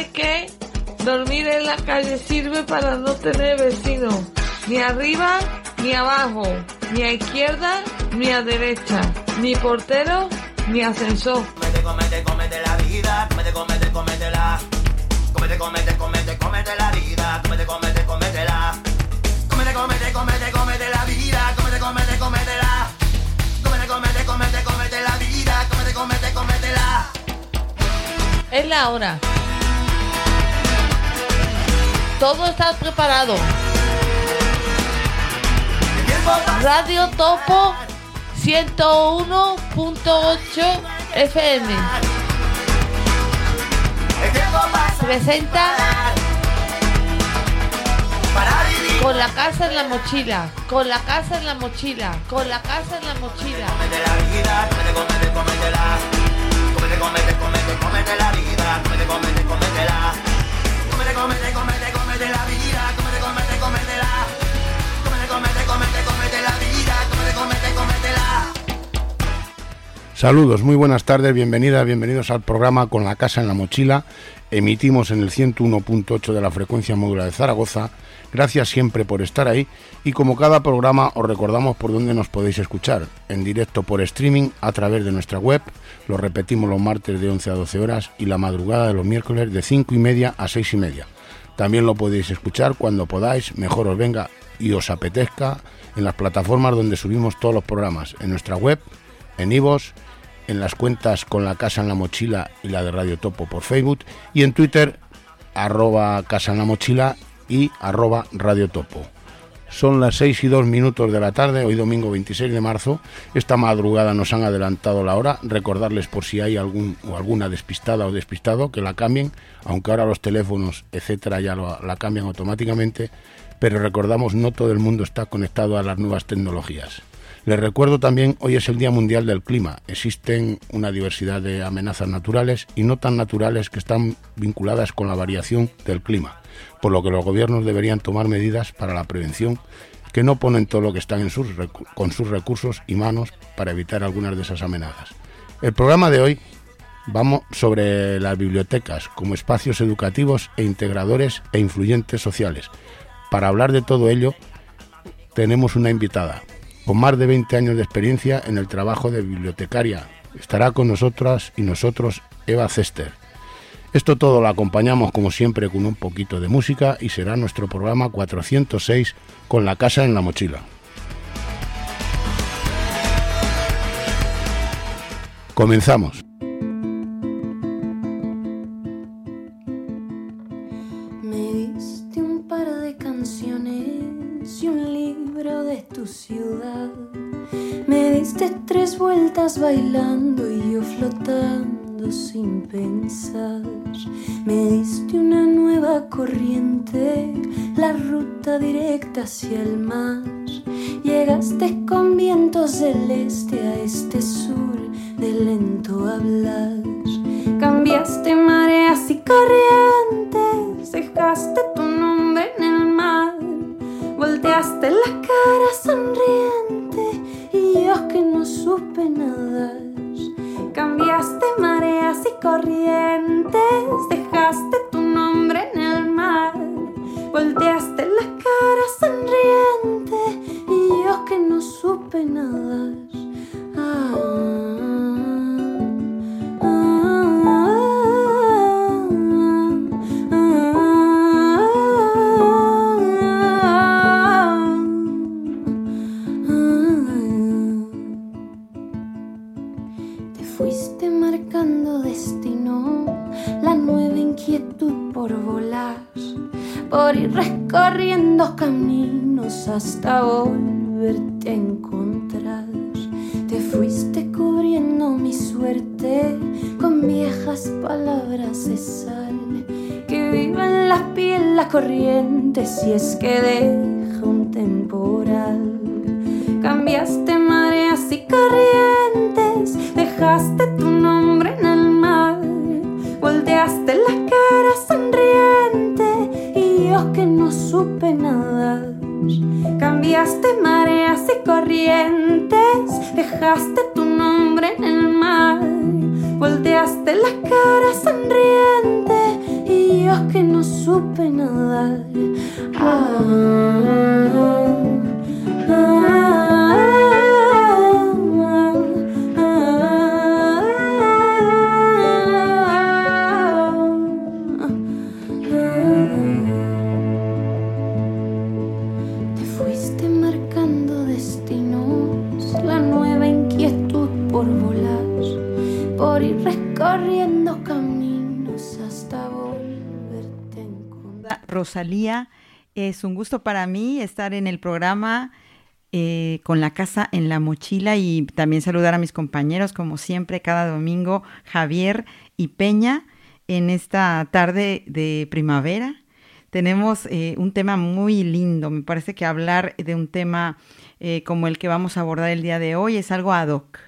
¿sabe qué? Dormir en la calle sirve para no tener vecinos, ni arriba ni abajo, ni a izquierda ni a derecha, ni portero ni ascensor. Comete, comete, comete la vida, comete, comete, comete la. Comete, comete, comete, comete la vida, comete, comete, comete la. Comete, comete, comete, comete la vida, comete, comete, comete la. Comete, comete, comete, comete la vida, comete, comete, comete la. Es la hora. Todo está preparado. Radio Topo 101.8 FM presenta con la casa en la mochila, con la casa en la mochila, con la casa en la mochila. Comete vida, comete, comete, la. Comete, comete, comete, comete la vida, comete, comete, comete. Comete, Saludos, muy buenas tardes, bienvenidas, bienvenidos al programa Con la Casa en la Mochila. Emitimos en el 101.8 de la frecuencia módula de Zaragoza. Gracias siempre por estar ahí y como cada programa os recordamos por dónde nos podéis escuchar. En directo por streaming a través de nuestra web. Lo repetimos los martes de 11 a 12 horas y la madrugada de los miércoles de 5 y media a 6 y media. También lo podéis escuchar cuando podáis, mejor os venga y os apetezca en las plataformas donde subimos todos los programas. En nuestra web, en iVoox, en las cuentas con la casa en la mochila y la de Radio Topo por Facebook y en Twitter arroba casa en la mochila y arroba Radio Topo. Son las 6 y 2 minutos de la tarde, hoy domingo 26 de marzo. Esta madrugada nos han adelantado la hora. Recordarles por si hay algún o alguna despistada o despistado que la cambien, aunque ahora los teléfonos, etcétera, ya lo- la cambian automáticamente. Pero recordamos, no todo el mundo está conectado a las nuevas tecnologías. Les recuerdo también, hoy es el Día Mundial del Clima. Existen una diversidad de amenazas naturales y no tan naturales que están vinculadas con la variación del clima, por lo que los gobiernos deberían tomar medidas para la prevención que no ponen todo lo que están en sus con sus recursos y manos para evitar algunas de esas amenazas. El programa de hoy vamos sobre las bibliotecas como espacios educativos e integradores e influyentes sociales. Para hablar de todo ello, tenemos una invitada con más de 20 años de experiencia en el trabajo de bibliotecaria. Estará con nosotras y nosotros Eva Cester. Esto todo lo acompañamos como siempre con un poquito de música y será nuestro programa 406 con la casa en la mochila. Comenzamos. Me diste un par de canciones y un libro de tu ciudad. Me diste tres vueltas bailando y yo flotando sin pensar. Me diste una nueva corriente, la ruta directa hacia el mar. Llegaste con vientos del este a este sur de lento hablar. Cambiaste mareas y corrientes, si es que deja recorriendo caminos hasta volverte a encontrar. Rosalía, es un gusto para mí estar en el programa eh, con la casa en la mochila y también saludar a mis compañeros, como siempre, cada domingo, Javier y Peña, en esta tarde de primavera. Tenemos eh, un tema muy lindo. Me parece que hablar de un tema eh, como el que vamos a abordar el día de hoy es algo ad hoc.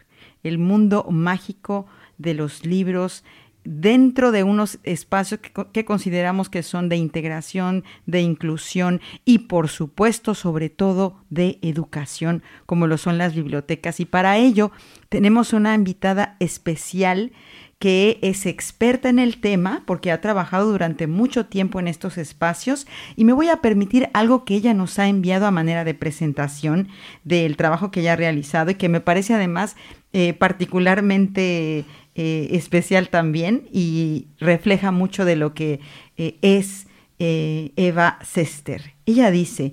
El mundo mágico de los libros dentro de unos espacios que, co- que consideramos que son de integración, de inclusión y por supuesto sobre todo de educación, como lo son las bibliotecas. Y para ello tenemos una invitada especial que es experta en el tema porque ha trabajado durante mucho tiempo en estos espacios y me voy a permitir algo que ella nos ha enviado a manera de presentación del trabajo que ella ha realizado y que me parece además eh, particularmente eh, especial también y refleja mucho de lo que eh, es eh, Eva Sester. Ella dice,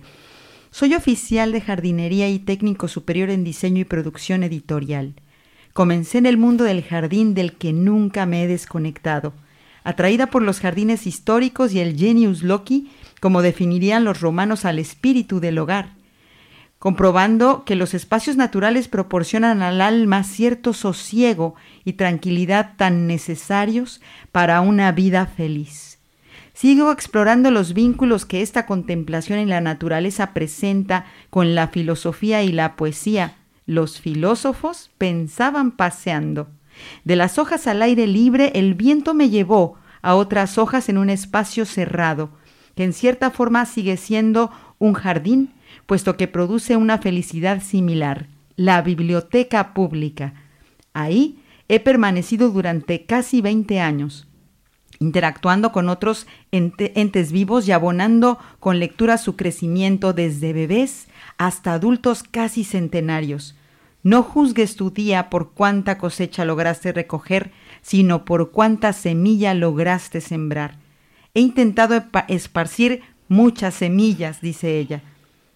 soy oficial de jardinería y técnico superior en diseño y producción editorial. Comencé en el mundo del jardín del que nunca me he desconectado, atraída por los jardines históricos y el genius loci, como definirían los romanos al espíritu del hogar, comprobando que los espacios naturales proporcionan al alma cierto sosiego y tranquilidad tan necesarios para una vida feliz. Sigo explorando los vínculos que esta contemplación en la naturaleza presenta con la filosofía y la poesía. Los filósofos pensaban paseando. De las hojas al aire libre, el viento me llevó a otras hojas en un espacio cerrado, que en cierta forma sigue siendo un jardín, puesto que produce una felicidad similar, la biblioteca pública. Ahí he permanecido durante casi 20 años interactuando con otros ente- entes vivos y abonando con lectura su crecimiento desde bebés hasta adultos casi centenarios. No juzgues tu día por cuánta cosecha lograste recoger, sino por cuánta semilla lograste sembrar. He intentado esparcir muchas semillas, dice ella.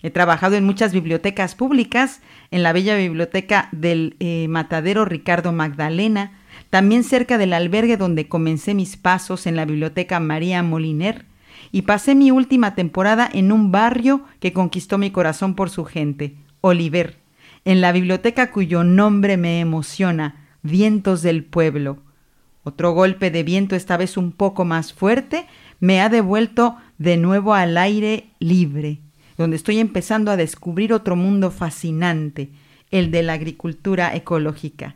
He trabajado en muchas bibliotecas públicas, en la bella biblioteca del eh, Matadero Ricardo Magdalena, también cerca del albergue donde comencé mis pasos en la biblioteca María Moliner, y pasé mi última temporada en un barrio que conquistó mi corazón por su gente, Oliver, en la biblioteca cuyo nombre me emociona, Vientos del Pueblo. Otro golpe de viento, esta vez un poco más fuerte, me ha devuelto de nuevo al aire libre, donde estoy empezando a descubrir otro mundo fascinante, el de la agricultura ecológica.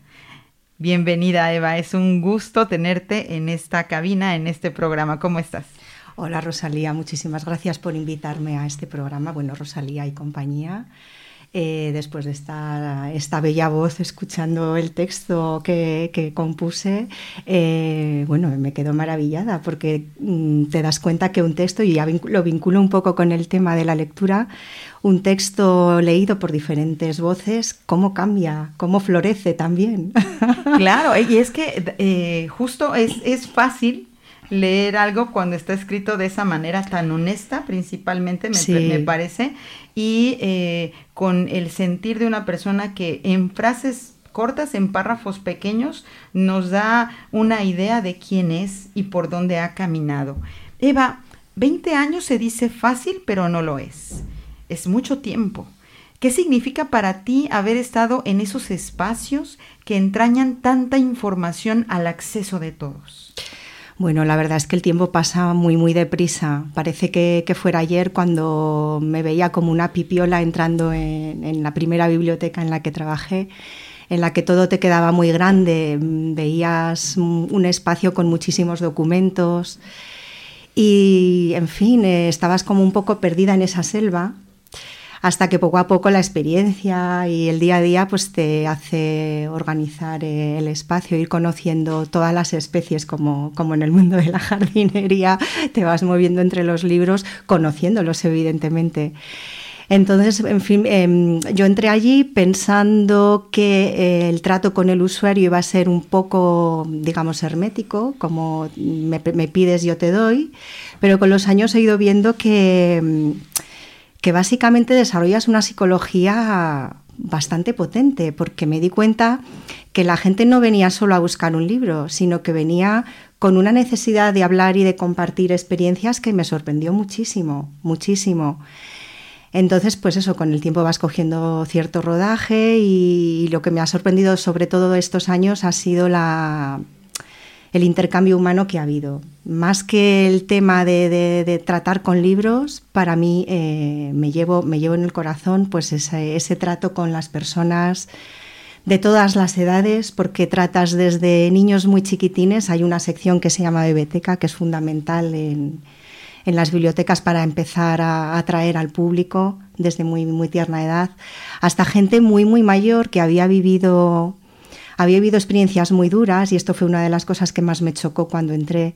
Bienvenida Eva, es un gusto tenerte en esta cabina, en este programa. ¿Cómo estás? Hola Rosalía, muchísimas gracias por invitarme a este programa. Bueno, Rosalía y compañía. Eh, después de esta, esta bella voz escuchando el texto que, que compuse, eh, bueno, me quedo maravillada porque mm, te das cuenta que un texto, y ya lo vinculo un poco con el tema de la lectura, un texto leído por diferentes voces, cómo cambia, cómo florece también. Claro, y es que eh, justo es, es fácil leer algo cuando está escrito de esa manera tan honesta, principalmente me, Sí. me parece, y eh, con el sentir de una persona que en frases cortas, en párrafos pequeños, nos da una idea de quién es y por dónde ha caminado. Eva, 20 años se dice fácil, pero no lo es. Es mucho tiempo. ¿Qué significa para ti haber estado en esos espacios que entrañan tanta información al acceso de todos? Bueno, la verdad es que el tiempo pasa muy, muy deprisa. Parece que, que fuera ayer cuando me veía como una pipiola entrando en, la primera biblioteca en la que trabajé, en la que todo te quedaba muy grande. Veías un un espacio con muchísimos documentos y, en fin, eh, estabas como un poco perdida en esa selva hasta que poco a poco la experiencia y el día a día pues te hace organizar el espacio, ir conociendo todas las especies como, como en el mundo de la jardinería, te vas moviendo entre los libros, conociéndolos evidentemente. Entonces, en fin, em, yo entré allí pensando que eh, el trato con el usuario iba a ser un poco, digamos, hermético, como me, me, pides, yo te doy, pero con los años he ido viendo que, em, que básicamente desarrollas una psicología bastante potente, porque me di cuenta que la gente no venía solo a buscar un libro, sino que venía con una necesidad de hablar y de compartir experiencias que me sorprendió muchísimo, muchísimo. Entonces, pues eso, con el tiempo vas cogiendo cierto rodaje y, lo que me ha sorprendido sobre todo estos años ha sido la, el intercambio humano que ha habido. Más que el tema de, tratar con libros, para mí eh, me, llevo, me llevo en el corazón pues ese, ese, trato con las personas de todas las edades, porque tratas desde niños muy chiquitines, hay una sección que se llama Biblioteca, que es fundamental en, en las bibliotecas para empezar a atraer al público desde muy, muy tierna edad, hasta gente muy, muy mayor que había vivido, había vivido experiencias muy duras y esto fue una de las cosas que más me chocó cuando entré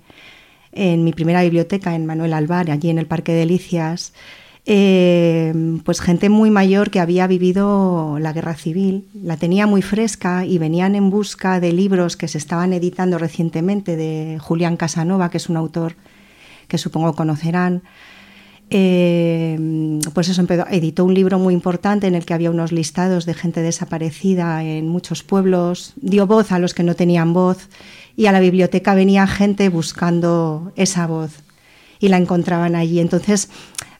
en mi primera biblioteca en Manuel Alvar, allí en el Parque de Delicias. Eh, pues gente muy mayor que había vivido la guerra civil, la tenía muy fresca y venían en busca de libros que se estaban editando recientemente de Julián Casanova, que es un autor que supongo conocerán. Eh, pues eso, editó un libro muy importante en el que había unos listados de gente desaparecida en muchos pueblos, dio voz a los que no tenían voz y a la biblioteca venía gente buscando esa voz y la encontraban allí. Entonces,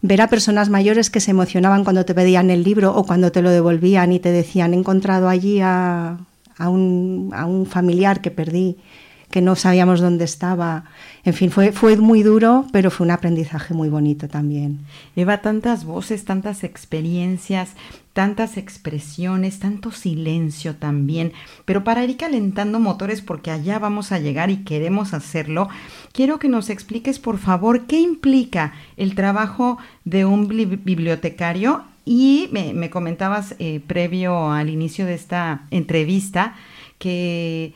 ver a personas mayores que se emocionaban cuando te pedían el libro o cuando te lo devolvían y te decían, he encontrado allí a, un familiar que perdí que no sabíamos dónde estaba. En fin, fue, fue muy duro, pero fue un aprendizaje muy bonito también. Eva, tantas voces, tantas experiencias, tantas expresiones, tanto silencio también. Pero para ir calentando motores, porque allá vamos a llegar y queremos hacerlo, quiero que nos expliques, por favor, qué implica el trabajo de un bibliotecario. Y me, comentabas eh, previo al inicio de esta entrevista que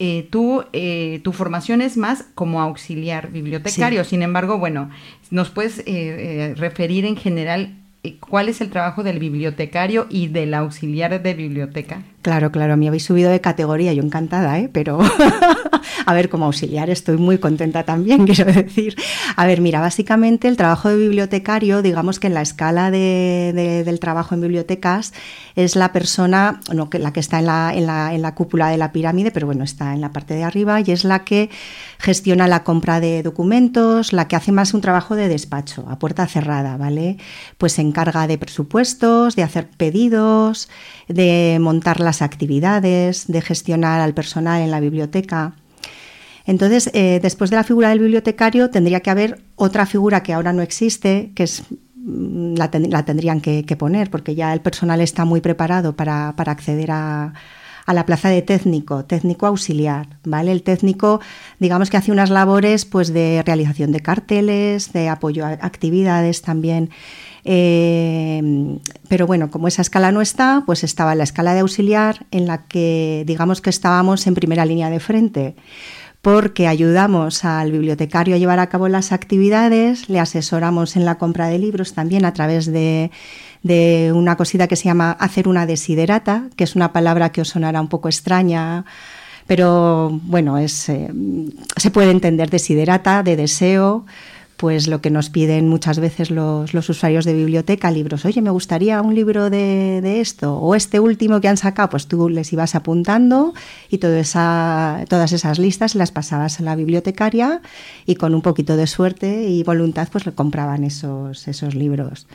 eh, tú, eh, tu formación es más como auxiliar bibliotecario. Sin embargo, bueno, ¿nos puedes eh, referir en general cuál es el trabajo del bibliotecario y del auxiliar de biblioteca? Claro, claro, a mí habéis subido de categoría, yo encantada, ¿eh? pero a ver, como auxiliar estoy muy contenta también, quiero decir. A ver, mira, básicamente el trabajo de bibliotecario, digamos que en la escala de, del trabajo en bibliotecas, es la persona, no, la que está en la, en, la, en la cúpula de la pirámide, pero bueno, está en la parte de arriba y es la que gestiona la compra de documentos, la que hace más un trabajo de despacho, a puerta cerrada, ¿vale? Pues se encarga de presupuestos, de hacer pedidos, de montar las actividades, de gestionar al personal en la biblioteca. Entonces, eh, después de la figura del bibliotecario, tendría que haber otra figura que ahora no existe, que es mm, la, tendrían que, poner, porque ya el personal está muy preparado para, acceder a, a, la plaza de técnico, técnico auxiliar, ¿vale? El técnico, digamos que hace unas labores pues, de realización de carteles, de apoyo a actividades también. Eh, pero bueno, como esa escala no está, pues estaba la escala de auxiliar en la que digamos que estábamos en primera línea de frente porque ayudamos al bibliotecario a llevar a cabo las actividades, le asesoramos en la compra de libros también a través de, una cosita que se llama hacer una desiderata, que es una palabra que os sonará un poco extraña, pero bueno, es, eh, se puede entender desiderata, de deseo pues lo que nos piden muchas veces los, usuarios de biblioteca, libros, oye, me gustaría un libro de, esto, o este último que han sacado, pues tú les ibas apuntando y esa, todas esas listas las pasabas a la bibliotecaria y con un poquito de suerte y voluntad pues le compraban esos, esos libros.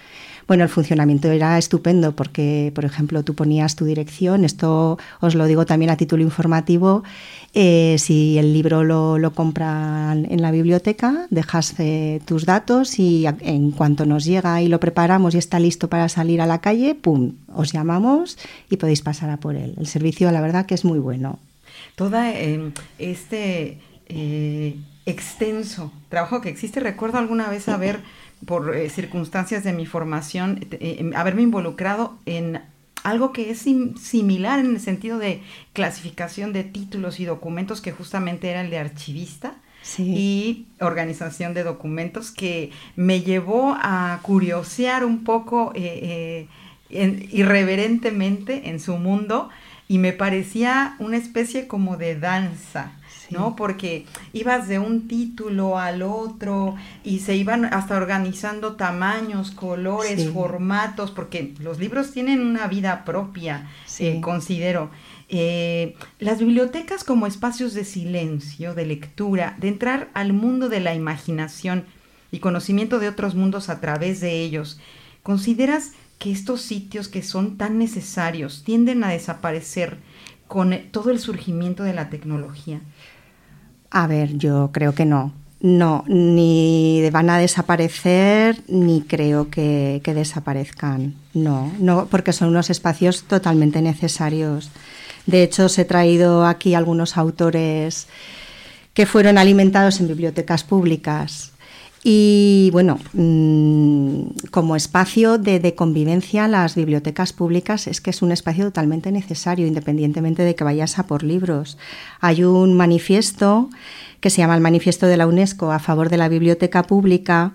Bueno, el funcionamiento era estupendo porque, por ejemplo, tú ponías tu dirección, esto os lo digo también a título informativo, eh, si el libro lo, compran en la biblioteca, dejas eh, tus datos y en cuanto nos llega y lo preparamos y está listo para salir a la calle, ¡pum!, os llamamos y podéis pasar a por él. El servicio, la verdad, que es muy bueno. Toda eh, este extenso, trabajo que existe. Recuerdo alguna vez haber, por eh, circunstancias de mi formación, eh, em, haberme involucrado en algo que es similar en el sentido de clasificación de títulos y documentos, que justamente era el de archivista. y organización de documentos que me llevó a curiosear un poco eh, irreverentemente en su mundo y me parecía una especie como de danza. ¿No? Porque ibas de un título al otro y se iban hasta organizando tamaños, colores, formatos, porque los libros tienen una vida propia, eh, considero. Eh, las bibliotecas como espacios de silencio, de lectura, de entrar al mundo de la imaginación y conocimiento de otros mundos a través de ellos. ¿Consideras que estos sitios que son tan necesarios tienden a desaparecer con todo el surgimiento de la tecnología? A ver, yo creo que no. No, ni van a desaparecer, ni creo que, desaparezcan. No, no, porque son unos espacios totalmente necesarios. De hecho, os he traído aquí algunos autores que fueron alimentados en bibliotecas públicas y bueno, mm, como espacio de, convivencia, las bibliotecas públicas es que es un espacio totalmente necesario, independientemente de que vayas a por libros. Hay un manifiesto que se llama el Manifiesto de la UNESCO a favor de la biblioteca pública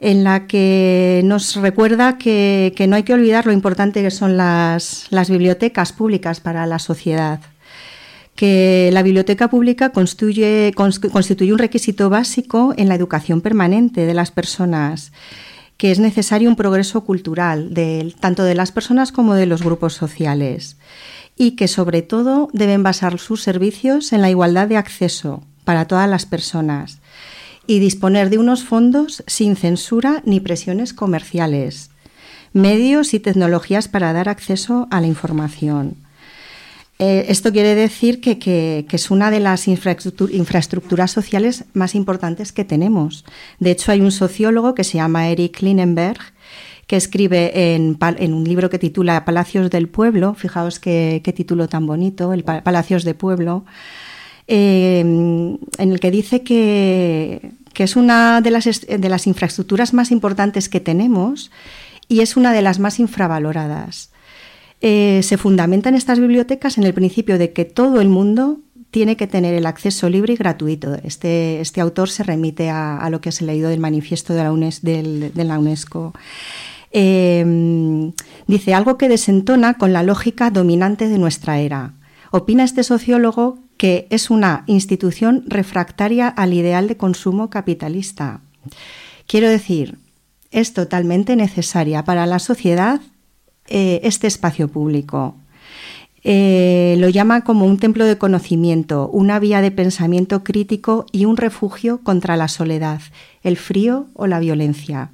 en la que nos recuerda que, no hay que olvidar lo importante que son las bibliotecas públicas para la sociedad que la biblioteca pública constituye, constituye un requisito básico en la educación permanente de las personas que es necesario un progreso cultural tanto de las personas como de los grupos sociales y que sobre todo deben basar sus servicios en la igualdad de acceso para todas las personas y disponer de unos fondos sin censura ni presiones comerciales, medios y tecnologías para dar acceso a la información eh, esto quiere decir que, es una de las infraestructuras sociales más importantes que tenemos. De hecho, hay un sociólogo que se llama Eric Linenberg que escribe en, un libro que titula Palacios del Pueblo, fijaos qué, título tan bonito, el Palacios de Pueblo, em, en el que dice que, es una de las infraestructuras más importantes que tenemos y es una de las más infravaloradas. Eh, se fundamentan estas bibliotecas en el principio de que todo el mundo tiene que tener el acceso libre y gratuito. Este, este autor se remite a, lo que se leído del manifiesto de la, UNESCO. Em, dice algo que desentona con la lógica dominante de nuestra era. Opina este sociólogo que es una institución refractaria al ideal de consumo capitalista. Quiero decir, es totalmente necesaria para la sociedad eh, este espacio público. Eh, lo llama como un templo de conocimiento, una vía de pensamiento crítico y un refugio contra la soledad, el frío o la violencia.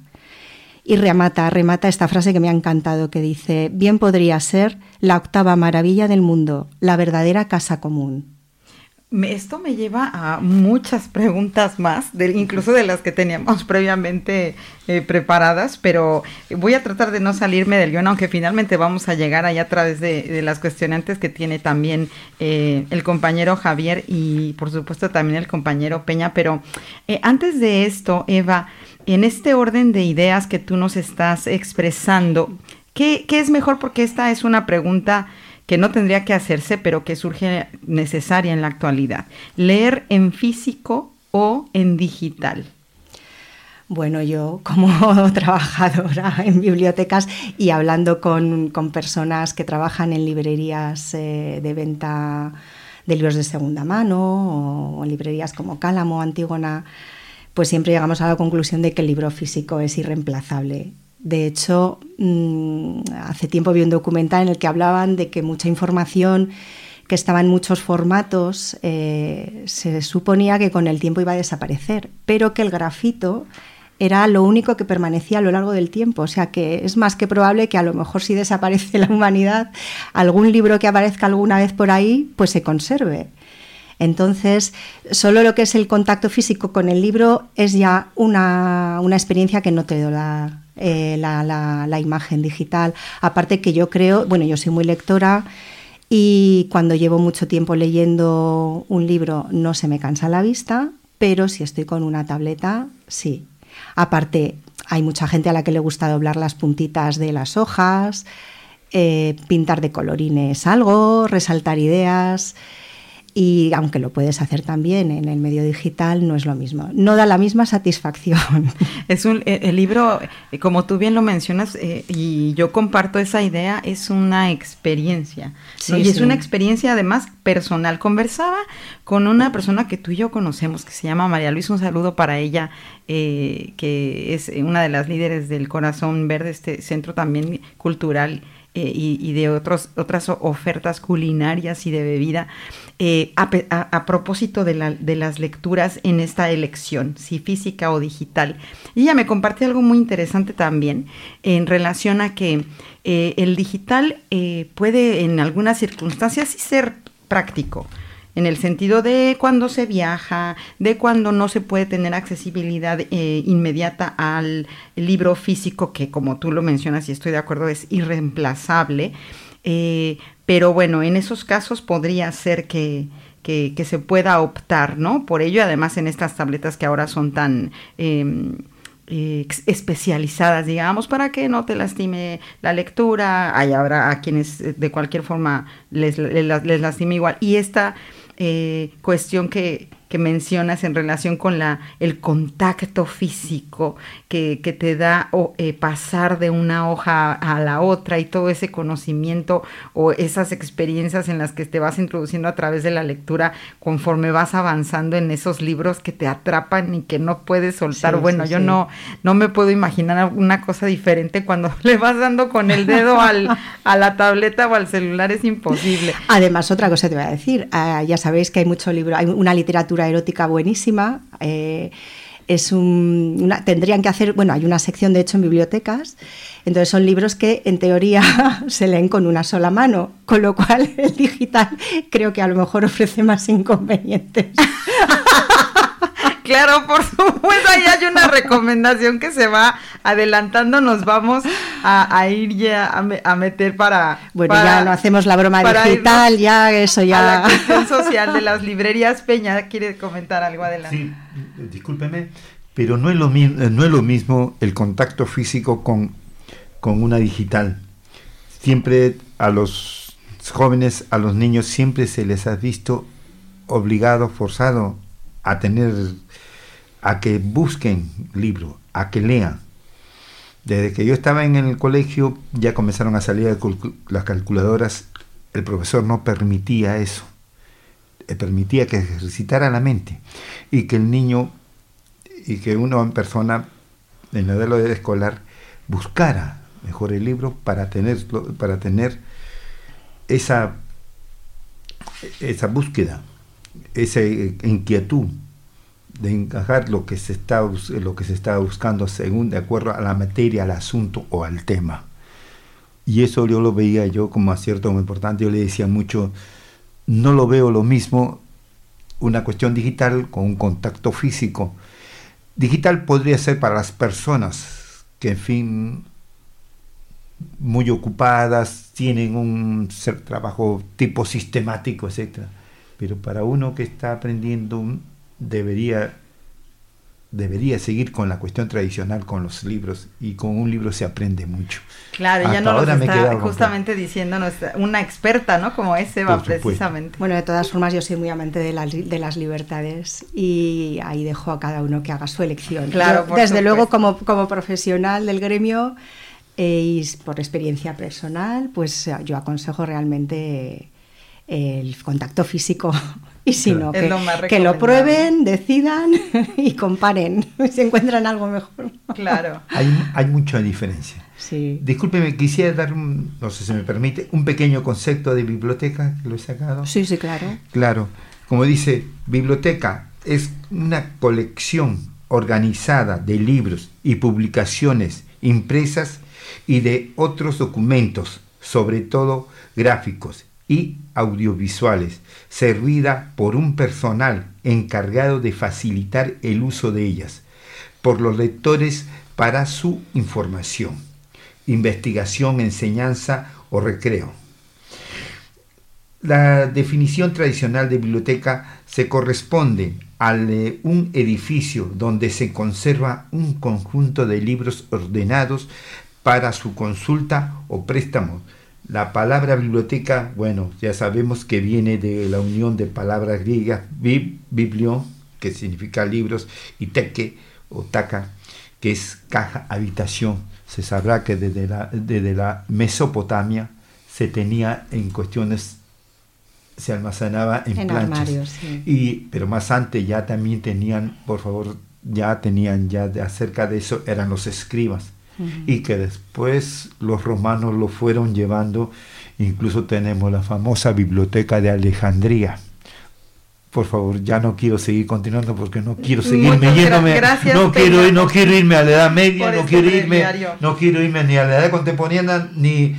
Y remata, remata esta frase que me ha encantado, que dice, bien podría ser la octava maravilla del mundo, la verdadera casa común. Esto me lleva a muchas preguntas más, incluso de las que teníamos previamente eh, preparadas, pero voy a tratar de no salirme del guion, aunque finalmente vamos a llegar allá a través de, las cuestionantes que tiene también eh, el compañero Javier y por supuesto también el compañero Peña. Pero eh, antes de esto, Eva, en este orden de ideas que tú nos estás expresando, ¿qué, qué es mejor? Porque esta es una pregunta que no tendría que hacerse, pero que surge necesaria en la actualidad. Leer en físico o en digital. Bueno, yo como trabajadora en bibliotecas y hablando con, personas que trabajan en librerías eh, de venta de libros de segunda mano o, librerías como Cálamo, Antígona, pues siempre llegamos a la conclusión de que el libro físico es irreemplazable. De hecho, mm, hace tiempo vi un documental en el que hablaban de que mucha información que estaba en muchos formatos eh, se suponía que con el tiempo iba a desaparecer, pero que el grafito era lo único que permanecía a lo largo del tiempo. O sea que es más que probable que a lo mejor si desaparece la humanidad, algún libro que aparezca alguna vez por ahí, pues se conserve. Entonces, solo lo que es el contacto físico con el libro es ya una, una experiencia que no te da eh, la, imagen digital. Aparte que yo creo, bueno, yo soy muy lectora y cuando llevo mucho tiempo leyendo un libro no se me cansa la vista pero si estoy con una tableta, sí. Aparte, hay mucha gente a la que le gusta doblar las puntitas de las hojas, eh, pintar de colorines algo, resaltar ideas y aunque lo puedes hacer también en el medio digital, no es lo mismo. No da la misma satisfacción. Es un, eh, el libro, eh, como tú bien lo mencionas, eh, y yo comparto esa idea, es una experiencia. y es una experiencia además personal. Conversaba con una persona que tú y yo conocemos, que se llama María Luis, un saludo para ella, que es una de las líderes del Corazón Verde, este centro también cultural eh, y, de otros, otras ofertas culinarias y de bebida, eh, a, propósito de, la, de, las lecturas en esta elección, si física o digital. Y ella me compartió algo muy interesante también en relación a que eh, el digital puede en algunas circunstancias sí ser práctico en el sentido de cuando se viaja, de cuando no se puede tener accesibilidad eh, inmediata al libro físico, que como tú lo mencionas y estoy de acuerdo, es irreemplazable. Eh, pero bueno, en esos casos podría ser que, que, se pueda optar, ¿no? Por ello, además en estas tabletas que ahora son tan... Em, eh, especializadas, digamos, para que no te lastime la lectura. Hay habrá a quienes de cualquier forma les, les, les lastime igual. Y esta eh, cuestión que, que mencionas en relación con la, el contacto físico que, te da o, eh, pasar de una hoja a la otra y todo ese conocimiento o esas experiencias en las que te vas introduciendo a través de la lectura conforme vas avanzando en esos libros que te atrapan y que no puedes soltar. bueno, yo No, no me puedo imaginar una cosa diferente cuando le vas dando con el dedo al, a la tableta o al celular, es imposible. Además, otra cosa te voy a decir, ah, ya sabéis que hay mucho libro, hay una literatura erótica buenísima. Eh, es una, tendrían que hacer, bueno, hay una sección de hecho en bibliotecas, entonces son libros que en teoría se leen con una sola mano, con lo cual el digital creo que a lo mejor ofrece más inconvenientes. Claro, por supuesto, ahí hay una recomendación que se va adelantando, nos vamos a, ir ya a, meter para... Bueno, ya no hacemos la broma digital, ya eso ya... A la cuestión social de las librerías, Peña, ¿quiere comentar algo adelante? Sí, discúlpeme, pero no es lo, no es lo mismo el contacto físico con, con una digital. Siempre a los jóvenes, a los niños, siempre se les ha visto obligado, forzado a tener, a que busquen libros, a que lean. Desde que yo estaba en el colegio ya comenzaron a salir las calculadoras, el profesor no permitía eso, eh, permitía que ejercitara la mente y que el niño y que una persona en el modelo escolar buscara mejor el libro para tener, para tener esa, esa búsqueda esa inquietud de encajar lo que se está lo que se está buscando según de acuerdo a la materia, al asunto o al tema. Y eso yo lo veía yo como acierto muy importante. Yo le decía mucho, no lo veo lo mismo una cuestión digital con un contacto físico. Digital podría ser para las personas que, en fin, muy ocupadas, tienen un trabajo tipo sistemático, etcétera pero para uno que está aprendiendo debería debería seguir con la cuestión tradicional, con los libros, y con un libro se aprende mucho. Claro, ya no lo está justamente diciendo una experta, ¿no? Como ese va precisamente. Bueno, de todas formas, yo soy muy amante de, de las libertades y ahí dejo a cada uno que haga su elección. Claro, desde luego, como, como profesional del gremio eh, y por experiencia personal, pues yo aconsejo realmente el contacto físico. Y si no, que, lo prueben, decidan y comparen si encuentran algo mejor. Claro. Hay, hay mucha diferencia. Sí. Discúlpeme, quisiera dar, no sé si me permite, un pequeño concepto de biblioteca que lo he sacado. Sí, sí, claro. Claro. Como dice, biblioteca es una colección organizada de libros y publicaciones impresas y de otros documentos, sobre todo gráficos y audiovisuales, servida por un personal encargado de facilitar el uso de ellas, por los lectores para su información, investigación, enseñanza o recreo. La definición tradicional de biblioteca se corresponde a un edificio donde se conserva un conjunto de libros ordenados para su consulta o préstamo. La palabra biblioteca, bueno, ya sabemos que viene de la unión de palabras griegas, bib, biblion, que significa libros, y teque o taca, que es caja, habitación. Se sabrá que desde la, desde la Mesopotamia se tenía en cuestiones se almacenaba en, planchas. y, pero más antes ya también tenían, por favor, ya tenían ya de acerca de eso, eran los escribas. Y que después los romanos lo fueron llevando, incluso tenemos la famosa biblioteca de Alejandría. Por favor, ya no quiero seguir continuando porque no quiero seguirme yéndome. no quiero, no quiero irme a la Edad Media, no quiero irme, no quiero irme ni a la Edad Contemporánea ni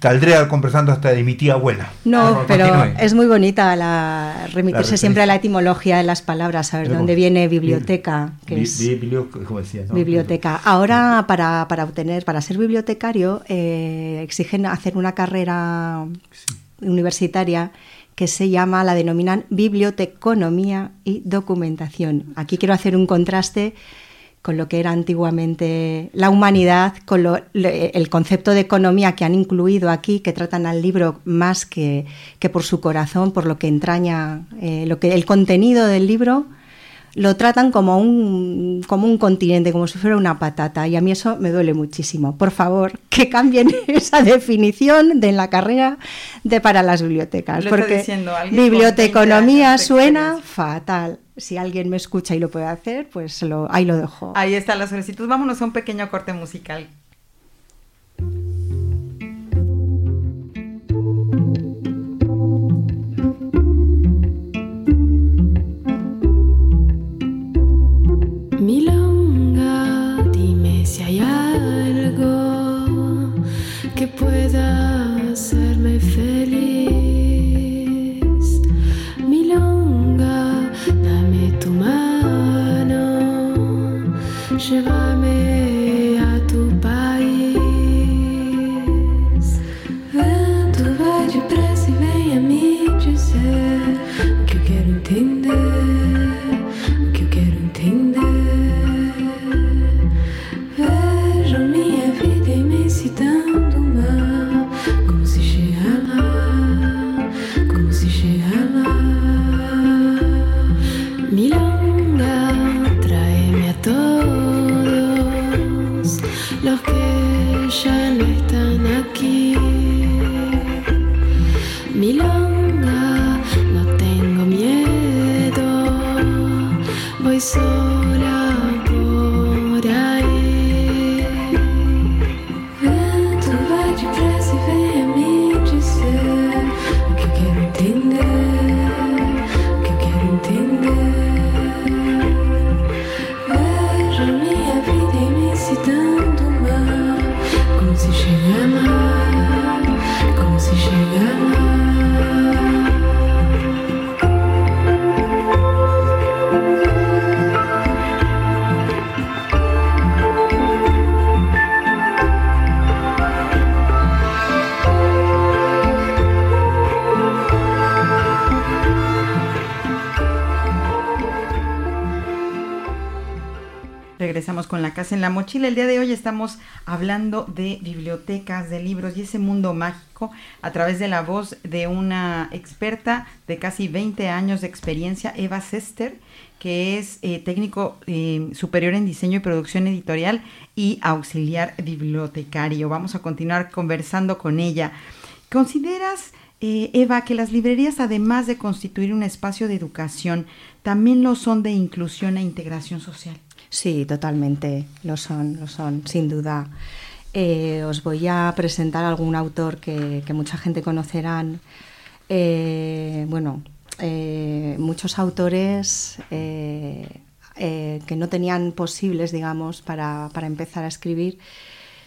Caldrea conversando hasta de mi tía abuela. No, pero es muy bonita la remitirse siempre a la etimología de las palabras, saber de dónde viene biblioteca, que es biblioteca. Ahora para, obtener, para ser bibliotecario, eh, exigen hacer una carrera universitaria que se llama, la denominan biblioteconomía y documentación. Aquí quiero hacer un contraste con lo que era antiguamente la humanidad, con el concepto de economía que han incluido aquí, que tratan al libro más que, que por su corazón, por lo que entraña, eh, lo que, el contenido del libro, lo tratan como un, como un continente, como si fuera una patata, y a mí eso me duele muchísimo. Por favor, que cambien esa definición de la carrera de para las bibliotecas, porque biblioteconomía suena fatal. Si alguien me escucha y lo puede hacer, pues lo, ahí lo dejo. Ahí está la solicitud. Vámonos a un pequeño corte musical. Hay algo que pueda hacerme feliz. Milonga, dame tu mano, llévame en la mochila. El día de hoy estamos hablando de bibliotecas, de libros y ese mundo mágico a través de la voz de una experta de casi 20 años de experiencia, Eva Sester, que es eh, técnico eh, superior en diseño y producción editorial y auxiliar bibliotecario. Vamos a continuar conversando con ella. ¿Consideras, eh, Eva, que las librerías, además de constituir un espacio de educación, también lo son de inclusión e integración social? Sí, totalmente, lo son, lo son, sin duda. Eh, os voy a presentar algún autor que, mucha gente conocerán. Eh, bueno, eh, muchos autores que no tenían posibles, digamos, para, para, empezar a escribir,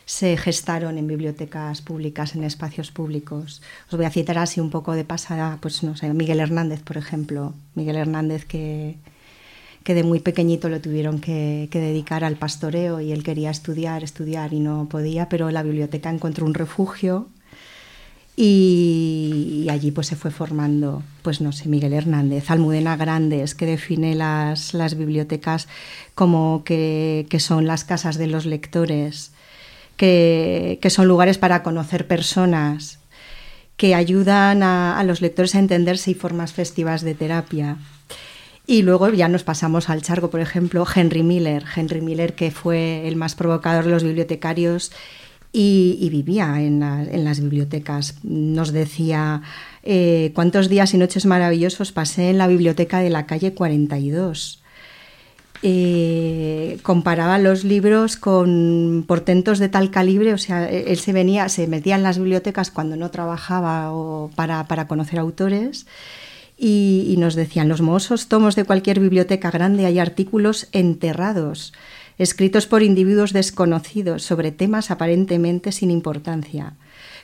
se gestaron en bibliotecas públicas, en espacios públicos. Os voy a citar así un poco de pasada, pues no sé, Miguel Hernández, por ejemplo. Miguel Hernández que que de muy pequeñito lo tuvieron que, dedicar al pastoreo y él quería estudiar, estudiar y no podía, pero la biblioteca encontró un refugio y, allí pues se fue formando, pues no sé, Miguel Hernández, Almudena Grandes, que define las, bibliotecas como que, son las casas de los lectores, que, que son lugares para conocer personas, que ayudan a, a, los lectores a entenderse y formas festivas de terapia. Y luego ya nos pasamos al charco, por ejemplo, Henry Miller, Henry Miller que fue el más provocador de los bibliotecarios y, vivía en, las bibliotecas. Nos decía eh, cuántos días y noches maravillosos pasé en la biblioteca de la calle 42. Eh, comparaba los libros con portentos de tal calibre, o sea, él se venía, se metía en las bibliotecas cuando no trabajaba o para, conocer autores y, nos decían, los mozos tomos de cualquier biblioteca grande hay artículos enterrados escritos por individuos desconocidos sobre temas aparentemente sin importancia,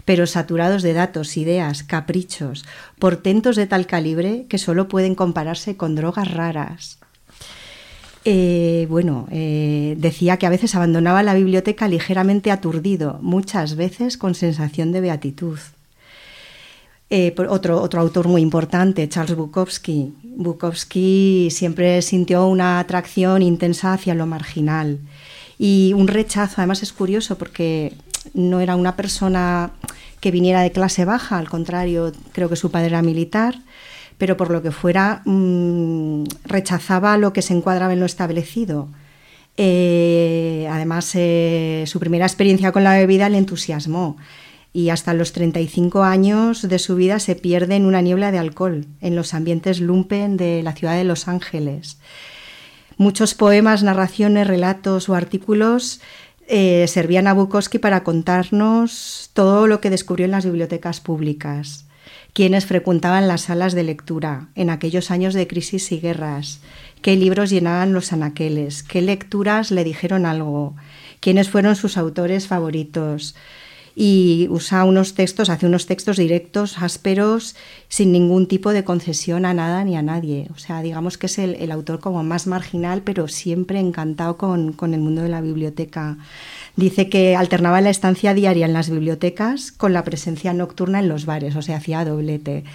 pero saturados de datos, ideas, caprichos, portentos de tal calibre que solo pueden compararse con drogas raras. Eh, bueno, eh, decía que a veces abandonaba la biblioteca ligeramente aturdido, muchas veces con sensación de beatitud. Eh, otro, otro autor muy importante, Charles Bukowski. Bukowski siempre sintió una atracción intensa hacia lo marginal y un rechazo. Además es curioso porque no era una persona que viniera de clase baja, al contrario, creo que su padre era militar, pero por lo que fuera mmm, rechazaba lo que se encuadraba en lo establecido. Eh, además, eh, su primera experiencia con la bebida le entusiasmó y hasta los 35 años de su vida se pierde en una niebla de alcohol en los ambientes lumpen de la ciudad de Los Ángeles. Muchos poemas, narraciones, relatos o artículos eh, servían a Bukowski para contarnos todo lo que descubrió en las bibliotecas públicas, quienes frecuentaban las salas de lectura en aquellos años de crisis y guerras, qué libros llenaban los anaqueles, qué lecturas le dijeron algo, quiénes fueron sus autores favoritos, y usa unos textos, hace unos textos directos, ásperos, sin ningún tipo de concesión a nada ni a nadie. O sea, digamos que es el, autor como más marginal, pero siempre encantado con, con el mundo de la biblioteca. Dice que alternaba la estancia diaria en las bibliotecas con la presencia nocturna en los bares, o sea, hacía doblete.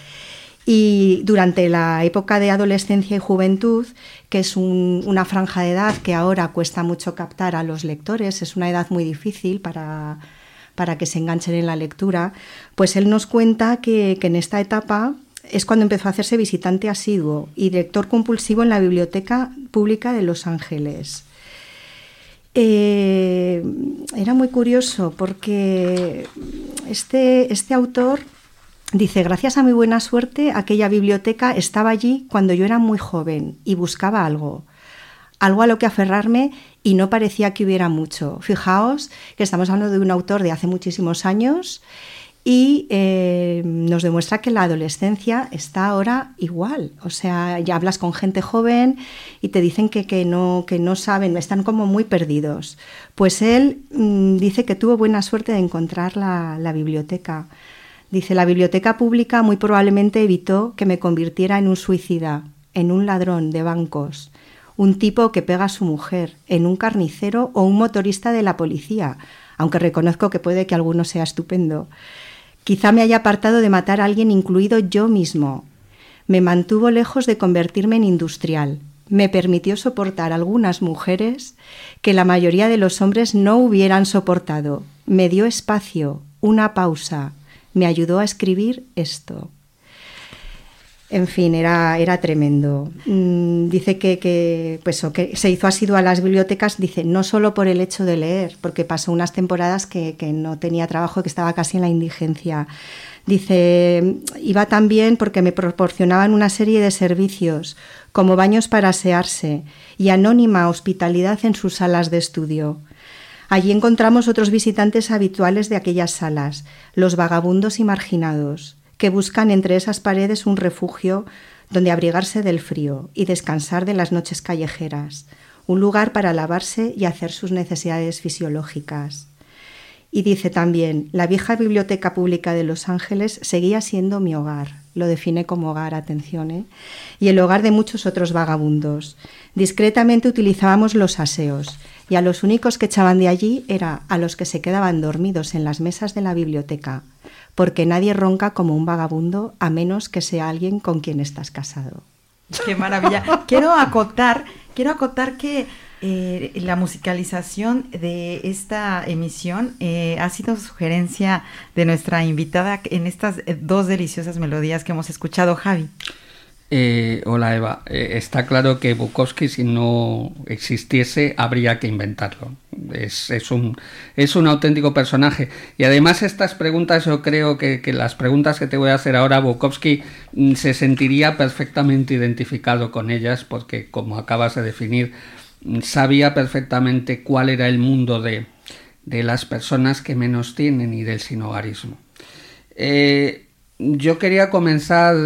Y durante la época de adolescencia y juventud, que es un, una franja de edad que ahora cuesta mucho captar a los lectores, es una edad muy difícil para para que se enganchen en la lectura, pues él nos cuenta que, en esta etapa es cuando empezó a hacerse visitante asiduo y director compulsivo en la Biblioteca Pública de Los Ángeles. Eh, era muy curioso porque este, este autor dice, gracias a mi buena suerte, aquella biblioteca estaba allí cuando yo era muy joven y buscaba algo algo a lo que aferrarme y no parecía que hubiera mucho. Fijaos que estamos hablando de un autor de hace muchísimos años y eh, nos demuestra que la adolescencia está ahora igual. O sea, ya hablas con gente joven y te dicen que, no, que no saben, están como muy perdidos. Pues él mm, dice que tuvo buena suerte de encontrar la, la biblioteca. Dice, la biblioteca pública muy probablemente evitó que me convirtiera en un suicida, en un ladrón de bancos, un tipo que pega a su mujer, en un carnicero o un motorista de la policía, aunque reconozco que puede que alguno sea estupendo. Quizá me haya apartado de matar a alguien, incluido yo mismo. Me mantuvo lejos de convertirme en industrial. Me permitió soportar algunas mujeres que la mayoría de los hombres no hubieran soportado. Me dio espacio, una pausa. Me ayudó a escribir esto. En fin, era, era tremendo. Mm, dice que, pues, que se hizo asiduo a las bibliotecas, dice, no solo por el hecho de leer, porque pasó unas temporadas que, no tenía trabajo, que estaba casi en la indigencia. Dice, iba también porque me proporcionaban una serie de servicios, como baños para asearse y anónima hospitalidad en sus salas de estudio. Allí encontramos otros visitantes habituales de aquellas salas, los vagabundos y marginados que buscan entre esas paredes un refugio donde abrigarse del frío y descansar de las noches callejeras, un lugar para lavarse y hacer sus necesidades fisiológicas. Y dice también, la vieja biblioteca pública de Los Ángeles seguía siendo mi hogar, lo define como hogar, atención, ¿eh? y el hogar de muchos otros vagabundos. Discretamente utilizábamos los aseos, y a los únicos que echaban de allí era a los que se quedaban dormidos en las mesas de la biblioteca, porque nadie ronca como un vagabundo a menos que sea alguien con quien estás casado. Qué maravilla. quiero acotar, quiero acotar que eh, la musicalización de esta emisión eh, ha sido sugerencia de nuestra invitada en estas eh, dos deliciosas melodías que hemos escuchado, Javi. hola Eva, está claro que Bukowski si no existiese habría que inventarlo. Es, un, es un auténtico personaje. Y además estas preguntas, yo creo que, que, las preguntas que te voy a hacer ahora, Bukowski mm, se sentiría perfectamente identificado con ellas porque como acabas de definir, sabía perfectamente cuál era el mundo de, las personas que menos tienen y del sinogarismo. Eh, yo quería comenzar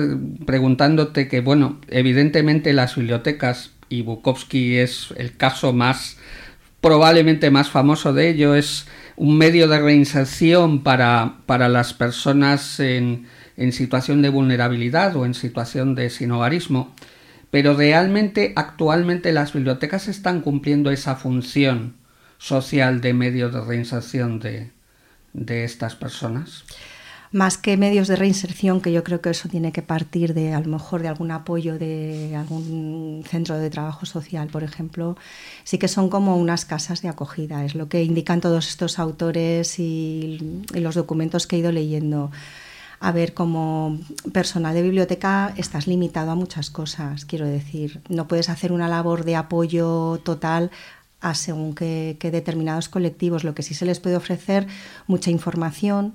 preguntándote que, bueno, evidentemente las bibliotecas, y Bukowski es el caso más, probablemente más famoso de ello, es un medio de reinserción para, para las personas en, en situación de vulnerabilidad o en situación de sinogarismo pero realmente actualmente las bibliotecas están cumpliendo esa función social de medio de reinserción de, estas personas más que medios de reinserción, que yo creo que eso tiene que partir de a lo mejor de algún apoyo de algún centro de trabajo social, por ejemplo, sí que son como unas casas de acogida, es lo que indican todos estos autores y los documentos que he ido leyendo. A ver, como personal de biblioteca estás limitado a muchas cosas, quiero decir, no puedes hacer una labor de apoyo total a según qué, determinados colectivos, lo que sí se les puede ofrecer mucha información,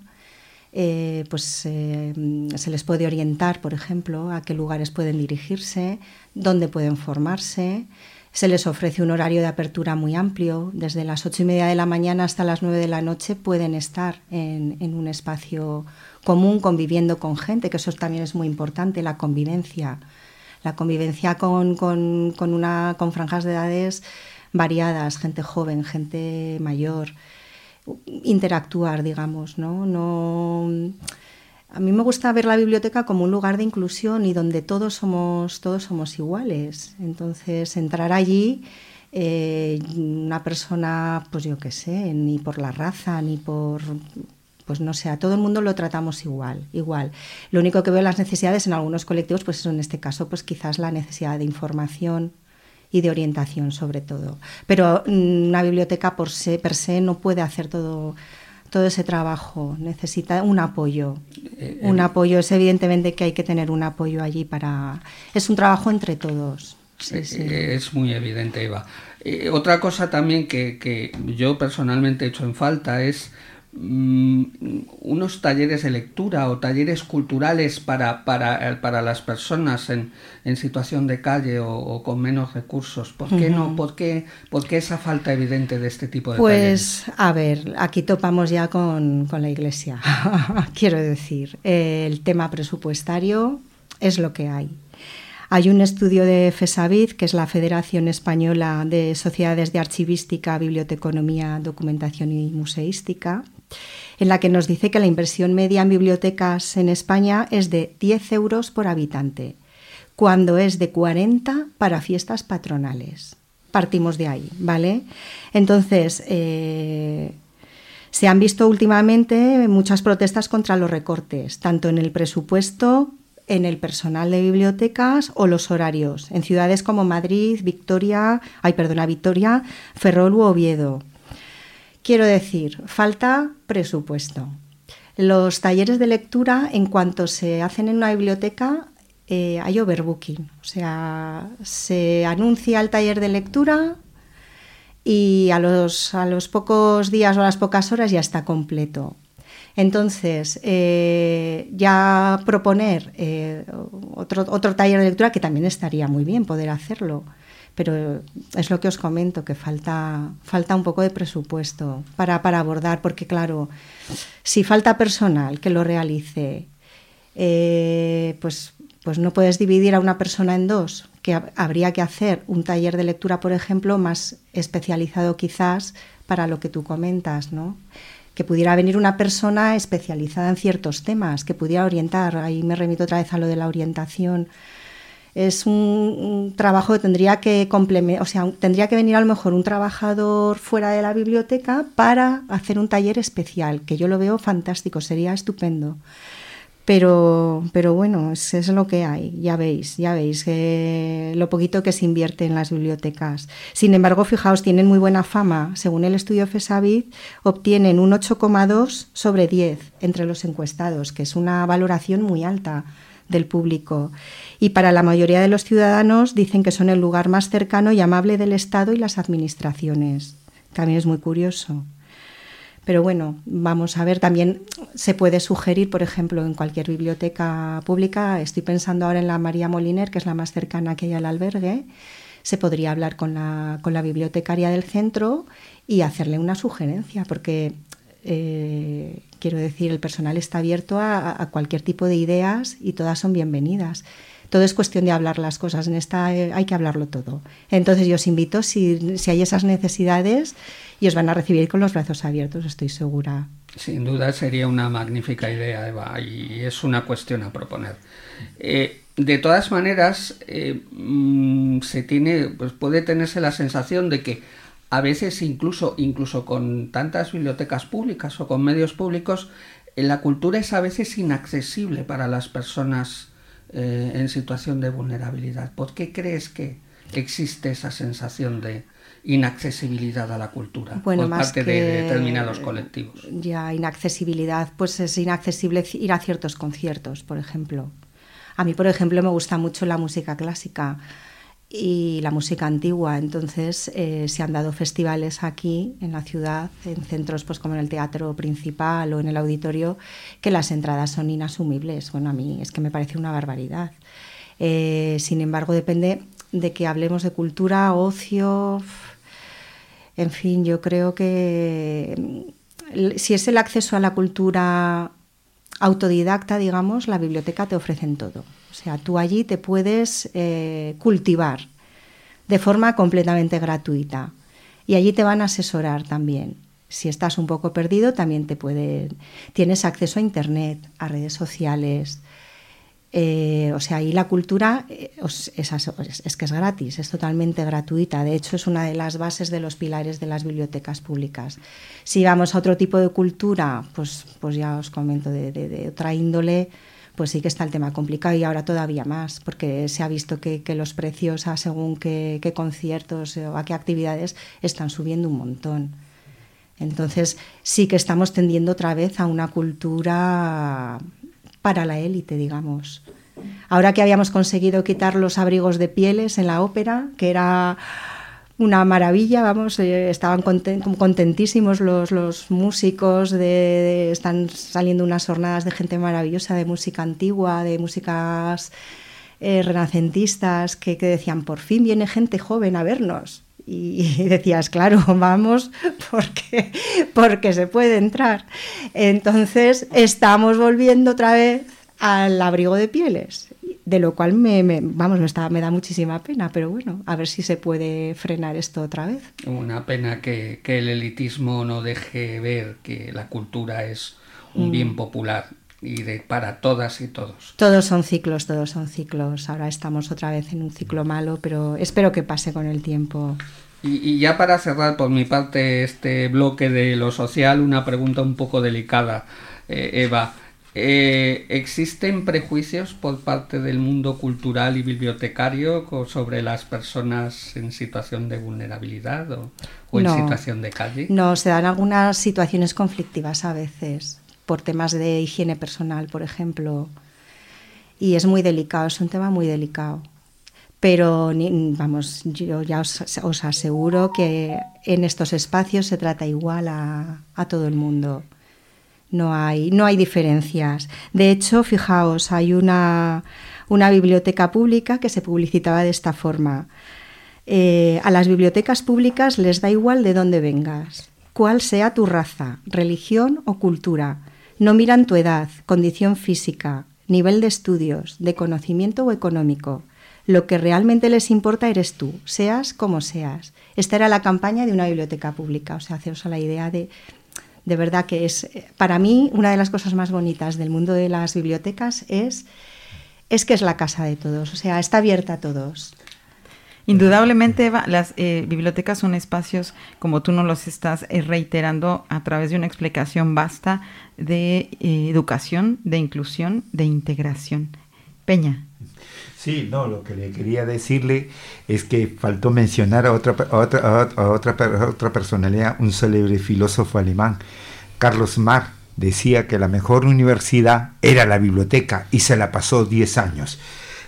eh, pues eh, se les puede orientar, por ejemplo, a qué lugares pueden dirigirse, dónde pueden formarse. Se les ofrece un horario de apertura muy amplio. Desde las ocho y media de la mañana hasta las nueve de la noche pueden estar en, un espacio común conviviendo con gente, que eso también es muy importante, la convivencia. La convivencia con, con franjas de edades variadas, gente joven, gente mayor, interactuar, digamos, ¿no? no a mí me gusta ver la biblioteca como un lugar de inclusión y donde todos somos, todos somos iguales. Entonces, entrar allí, eh, una persona, pues yo qué sé, ni por la raza, ni por pues no sé, a todo el mundo lo tratamos igual, igual. Lo único que veo las necesidades en algunos colectivos, pues en este caso, pues quizás la necesidad de información y de orientación sobre todo. Pero mm, una biblioteca por se, per se no puede hacer todo todo ese trabajo, necesita un apoyo. Eh, un apoyo, es evidentemente que hay que tener un apoyo allí para... Es un trabajo entre todos. Eh, es muy evidente, Eva. Eh, otra cosa también que, que, yo personalmente he hecho en falta es unos talleres de lectura o talleres culturales para, para, para las personas en, en, situación de calle o, con menos recursos. ¿Por qué no? ¿Por qué, ¿Por qué, esa falta evidente de este tipo de pues, a ver, aquí topamos ya con, con la Iglesia. Quiero decir, el tema presupuestario es lo que hay. Hay un estudio de FESAVID, que es la Federación Española de Sociedades de Archivística, Biblioteconomía, Documentación y Museística, en la que nos dice que la inversión media en bibliotecas en España es de 10 euros por habitante, cuando es de 40 para fiestas patronales. Partimos de ahí, ¿vale? Entonces, eh, se han visto últimamente muchas protestas contra los recortes, tanto en el presupuesto, en el personal de bibliotecas o los horarios, en ciudades como Madrid, Victoria, ay, perdona, Victoria, Ferrol u Oviedo. Quiero decir, falta presupuesto. Los talleres de lectura, en cuanto se hacen en una biblioteca, eh, hay overbooking. O sea, se anuncia el taller de lectura y a los, a los pocos días o a las pocas horas ya está completo. Entonces, eh, ya proponer eh, otro, otro taller de lectura, que también estaría muy bien poder hacerlo, pero es lo que os comento, que falta, falta un poco de presupuesto para, para abordar, porque claro, si falta personal que lo realice, eh, pues, pues no puedes dividir a una persona en dos, que habría que hacer un taller de lectura, por ejemplo, más especializado quizás para lo que tú comentas, ¿no? que pudiera venir una persona especializada en ciertos temas, que pudiera orientar. Ahí me remito otra vez a lo de la orientación es un, trabajo que tendría que complementar, o sea, tendría que venir a lo mejor un trabajador fuera de la biblioteca para hacer un taller especial, que yo lo veo fantástico, sería estupendo. Pero, pero bueno, es, lo que hay, ya veis, ya veis lo poquito que se invierte en las bibliotecas. Sin embargo, fijaos, tienen muy buena fama. Según el estudio FESAVID, obtienen un 8,2 sobre 10 entre los encuestados, que es una valoración muy alta del público. Y para la mayoría de los ciudadanos dicen que son el lugar más cercano y amable del Estado y las administraciones. También es muy curioso. Pero bueno, vamos a ver, también se puede sugerir, por ejemplo, en cualquier biblioteca pública, estoy pensando ahora en la María Moliner, que es la más cercana que hay al albergue, se podría hablar con la, con la bibliotecaria del centro y hacerle una sugerencia, porque eh, quiero decir, el personal está abierto a, cualquier tipo de ideas y todas son bienvenidas todo es cuestión de hablar las cosas. En esta eh, hay que hablarlo todo. Entonces yo os invito, si, si, hay esas necesidades, y os van a recibir con los brazos abiertos, estoy segura. Sin duda sería una magnífica idea, Eva, y es una cuestión a proponer. Eh, de todas maneras, eh, mm, se tiene, pues puede tenerse la sensación de que a veces incluso, incluso con tantas bibliotecas públicas o con medios públicos, eh, la cultura es a veces inaccesible para las personas en situación de vulnerabilidad. ¿Por qué crees que existe esa sensación de, inaccesibilidad a la cultura por parte de determinados colectivos. Ya, inaccesibilidad, pues es inaccesible ir a ciertos conciertos, por ejemplo. A mí, por ejemplo, me gusta mucho la música clásica y la música antigua. Entonces eh, se han dado festivales aquí en la ciudad, en centros pues como en el teatro principal o en el auditorio, que las entradas son inasumibles. Bueno, a mí es que me parece una barbaridad. Eh, sin embargo, depende de que hablemos de cultura, ocio, en fin, yo creo que mm, si es el acceso a la cultura autodidacta, digamos, la biblioteca te ofrece todo. O sea, tú allí te puedes eh, cultivar de forma completamente gratuita y allí te van a asesorar también. Si estás un poco perdido, también te pueden. Tienes acceso a internet, a redes sociales, eh, o sea, y la cultura eh, es, que es gratis, es totalmente gratuita. De hecho, es una de las bases de los pilares de las bibliotecas públicas. Si vamos a otro tipo de cultura, pues, pues ya os comento de, otra índole, pues sí que está el tema complicado y ahora todavía más, porque se ha visto que, los precios a según qué, qué conciertos o a qué actividades están subiendo un montón. Entonces sí que estamos tendiendo otra vez a una cultura para la élite, digamos. Ahora que habíamos conseguido quitar los abrigos de pieles en la ópera, que era una maravilla, vamos, eh, estaban contentísimos los, los músicos, de, están saliendo unas jornadas de gente maravillosa, de música antigua, de músicas eh, renacentistas, que, que decían, por fin viene gente joven a vernos. Y decías, claro, vamos porque, porque se puede entrar. Entonces estamos volviendo otra vez al abrigo de pieles, de lo cual me, vamos, me, está, me da muchísima pena, pero bueno, a ver si se puede frenar esto otra vez. Una pena que, que el elitismo no deje ver que la cultura es un mm. bien popular y de para todas y todos. Todos son ciclos, todos son ciclos. Ahora estamos otra vez en un ciclo malo, pero espero que pase con el tiempo. Y, ya para cerrar por mi parte este bloque de lo social, una pregunta un poco delicada, eh, Eva. Eh, ¿Existen prejuicios por parte del mundo cultural y bibliotecario sobre las personas en situación de vulnerabilidad o, en situación de calle? No, se dan algunas situaciones conflictivas a veces por temas de higiene personal, por ejemplo. Y es muy delicado, es un tema muy delicado. Pero, vamos, yo ya os, aseguro que en estos espacios se trata igual a, todo el mundo. No hay, no hay diferencias. De hecho, fijaos, hay una, una biblioteca pública que se publicitaba de esta forma. Eh, a las bibliotecas públicas les da igual de dónde vengas, cuál sea tu raza, religión o cultura. No miran tu edad, condición física, nivel de estudios, de conocimiento o económico. Lo que realmente les importa eres tú, seas como seas. Esta era la campaña de una biblioteca pública, o sea, haceros a la idea de, de verdad que es, para mí, una de las cosas más bonitas del mundo de las bibliotecas es es que es la casa de todos, o sea, está abierta a todos. Indudablemente, Eva, las eh, bibliotecas son espacios, como tú nos los estás eh, reiterando, a través de una explicación vasta de eh, educación, de inclusión, de integración. Peña. Sí, no, lo que le quería decirle es que faltó mencionar a otra, a otra, a otra, a otra personalidad, un célebre filósofo alemán, Carlos Marx, decía que la mejor universidad era la biblioteca y se la pasó 10 años.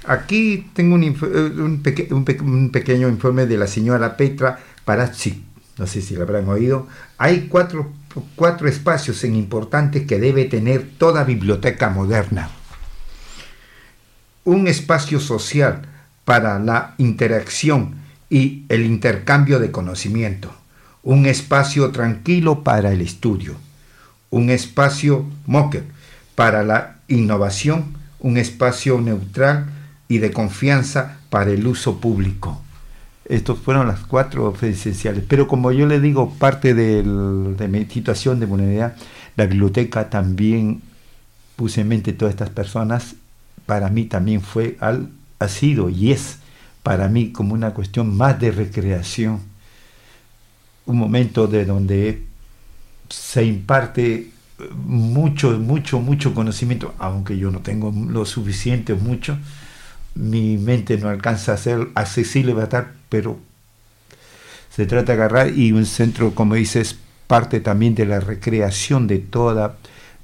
Aquí tengo un, peque, un, pe un pequeño informe de la señora Petra Parazzi, no sé si lo habrán oído. Hay cuatro, cuatro espacios en importantes que debe tener toda biblioteca moderna. Un espacio social para la interacción y el intercambio de conocimiento. Un espacio tranquilo para el estudio. Un espacio mocker para la innovación. Un espacio neutral y de confianza para el uso público. Estos fueron las cuatro esenciales. Pero como yo le digo, parte de mi situación de vulnerabilidad, la biblioteca también puse en mente todas estas personas. Para mí también fue, ha sido y es para mí como una cuestión más de recreación. Un momento de donde se imparte mucho, mucho, mucho conocimiento, aunque yo no tengo lo suficiente, mucho, mi mente no alcanza a ser accesible, pero se trata de agarrar y un centro, como dices, parte también de la recreación de toda,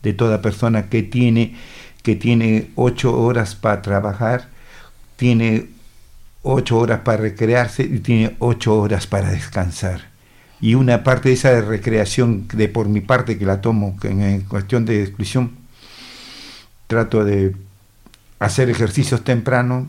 de toda persona que tiene, que tiene ocho horas para trabajar, tiene ocho horas para recrearse y tiene ocho horas para descansar. Y una parte de esa recreación, de por mi parte que la tomo en cuestión de exclusión, trato de hacer ejercicios temprano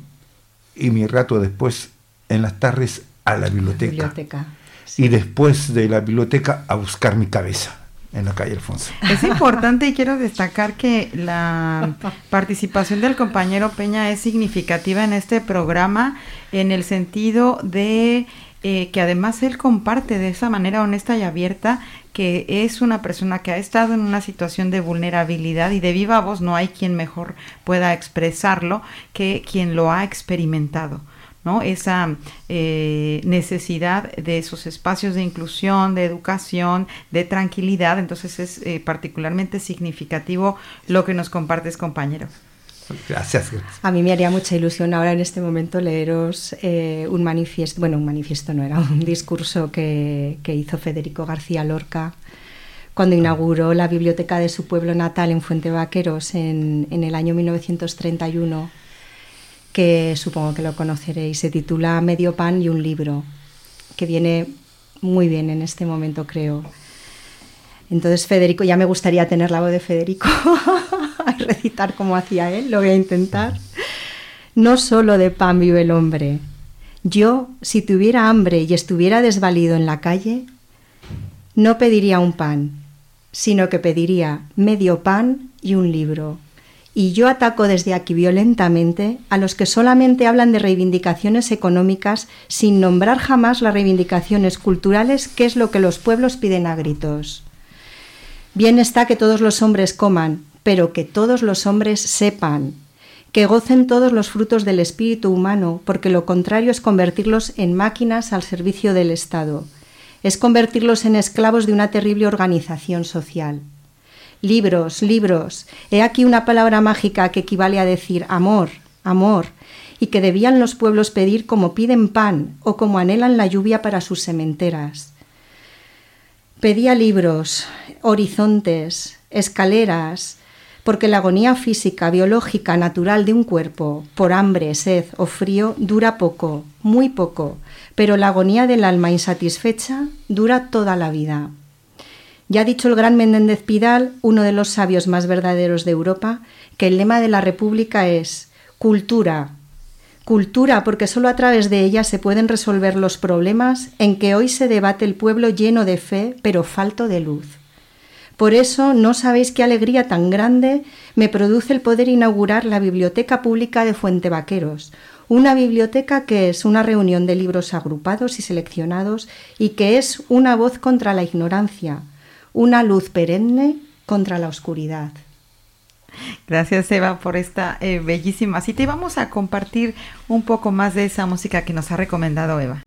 y mi rato después en las tardes a la biblioteca. biblioteca sí. Y después de la biblioteca a buscar mi cabeza en la calle Alfonso. Es importante y quiero destacar que la participación del compañero Peña es significativa en este programa en el sentido de eh, que además él comparte de esa manera honesta y abierta que es una persona que ha estado en una situación de vulnerabilidad y de viva voz no hay quien mejor pueda expresarlo que quien lo ha experimentado. ¿No? esa eh, necesidad de esos espacios de inclusión, de educación, de tranquilidad. Entonces es eh, particularmente significativo lo que nos compartes, compañero. Gracias, gracias, A mí me haría mucha ilusión ahora en este momento leeros eh, un manifiesto, bueno, un manifiesto no era, un discurso que, que hizo Federico García Lorca cuando inauguró la biblioteca de su pueblo natal en Fuente Vaqueros en, en el año 1931 que supongo que lo conoceréis. Se titula Medio pan y un libro, que viene muy bien en este momento, creo. Entonces, Federico, ya me gustaría tener la voz de Federico recitar como hacía él, lo voy a intentar. No solo de pan vive el hombre. Yo, si tuviera hambre y estuviera desvalido en la calle, no pediría un pan, sino que pediría medio pan y un libro y yo ataco desde aquí violentamente a los que solamente hablan de reivindicaciones económicas sin nombrar jamás las reivindicaciones culturales, que es lo que los pueblos piden a gritos. Bien está que todos los hombres coman, pero que todos los hombres sepan, que gocen todos los frutos del espíritu humano, porque lo contrario es convertirlos en máquinas al servicio del Estado, es convertirlos en esclavos de una terrible organización social. Libros, libros. He aquí una palabra mágica que equivale a decir amor, amor, y que debían los pueblos pedir como piden pan o como anhelan la lluvia para sus sementeras. Pedía libros, horizontes, escaleras, porque la agonía física, biológica, natural de un cuerpo, por hambre, sed o frío, dura poco, muy poco, pero la agonía del alma insatisfecha dura toda la vida. Ya ha dicho el gran Menéndez Pidal, uno de los sabios más verdaderos de Europa, que el lema de la República es cultura. Cultura porque sólo a través de ella se pueden resolver los problemas en que hoy se debate el pueblo lleno de fe pero falto de luz. Por eso no sabéis qué alegría tan grande me produce el poder inaugurar la Biblioteca Pública de Fuente Vaqueros, una biblioteca que es una reunión de libros agrupados y seleccionados y que es una voz contra la ignorancia, una luz perenne contra la oscuridad. Gracias Eva por esta eh, bellísima cita y vamos a compartir un poco más de esa música que nos ha recomendado Eva.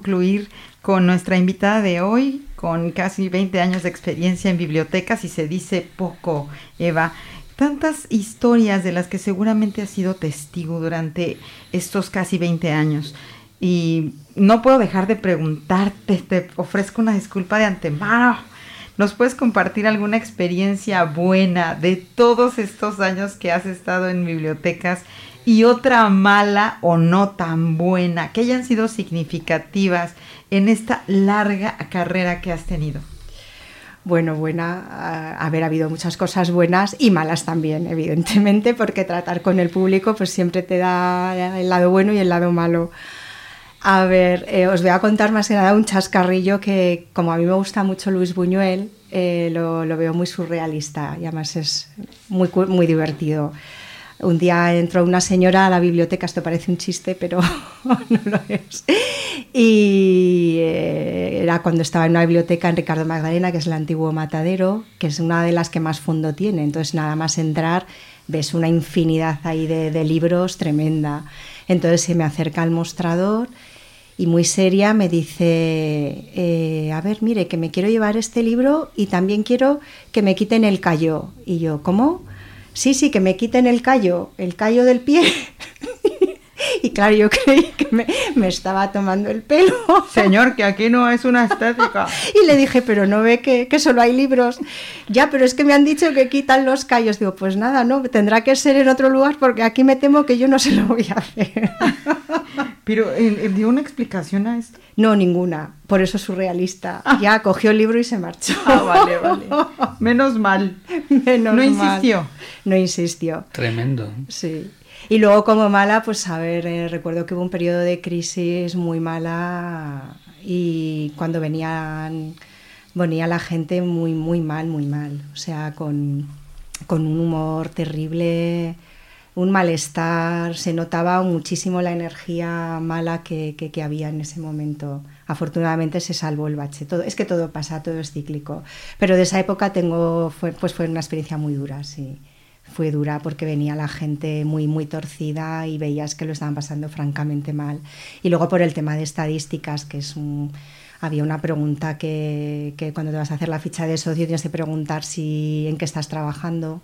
Concluir con nuestra invitada de hoy, con casi 20 años de experiencia en bibliotecas y se dice poco, Eva. Tantas historias de las que seguramente has sido testigo durante estos casi 20 años. Y no puedo dejar de preguntarte, te ofrezco una disculpa de antemano. ¿Nos puedes compartir alguna experiencia buena de todos estos años que has estado en bibliotecas y otra mala o no tan buena, que hayan sido significativas en esta larga carrera que has tenido? Bueno, buena, haber habido muchas cosas buenas y malas también, evidentemente, porque tratar con el público pues siempre te da el lado bueno y el lado malo. A ver, eh, os voy a contar más que nada un chascarrillo que, como a mí me gusta mucho Luis Buñuel, eh, lo, lo, veo muy surrealista y además es muy, muy divertido. Un día entró una señora a la biblioteca, esto parece un chiste, pero no lo es. Y eh, era cuando estaba en una biblioteca en Ricardo Magdalena, que es el antiguo matadero, que es una de las que más fondo tiene. Entonces, nada más entrar, ves una infinidad ahí de, libros tremenda. Entonces, se me acerca al mostrador y muy seria me dice, eh, a ver, mire, que me quiero llevar este libro y también quiero que me quiten el callo. Y yo, ¿cómo? Sí, sí, que me quiten el callo, el callo del pie. y claro, yo creí que me, estaba tomando el pelo. Señor, que aquí no es una estética. y le dije, pero no ve que, que, solo hay libros. Ya, pero es que me han dicho que quitan los callos. Digo, pues nada, no, tendrá que ser en otro lugar porque aquí me temo que yo no se lo voy a hacer. pero, ¿dio una explicación a esto? No, ninguna. Por eso es surrealista. Ah. Ya cogió el libro y se marchó. Ah, vale, vale. Menos mal. Menos no insistió. No insistió. Tremendo. Sí. Y luego como mala, pues a ver, eh, recuerdo que hubo un periodo de crisis muy mala y cuando venían, venía la gente muy, muy mal, muy mal. O sea, con, con un humor terrible un malestar, se notaba muchísimo la energía mala que, que, había en ese momento. Afortunadamente se salvó el bache. Todo, es que todo pasa, todo es cíclico. Pero de esa época tengo, pues fue una experiencia muy dura, sí. Fue dura porque venía la gente muy, muy torcida y veías que lo estaban pasando francamente mal. Y luego por el tema de estadísticas, que es un había una pregunta que, que, cuando te vas a hacer la ficha de socio tienes que preguntar si en qué estás trabajando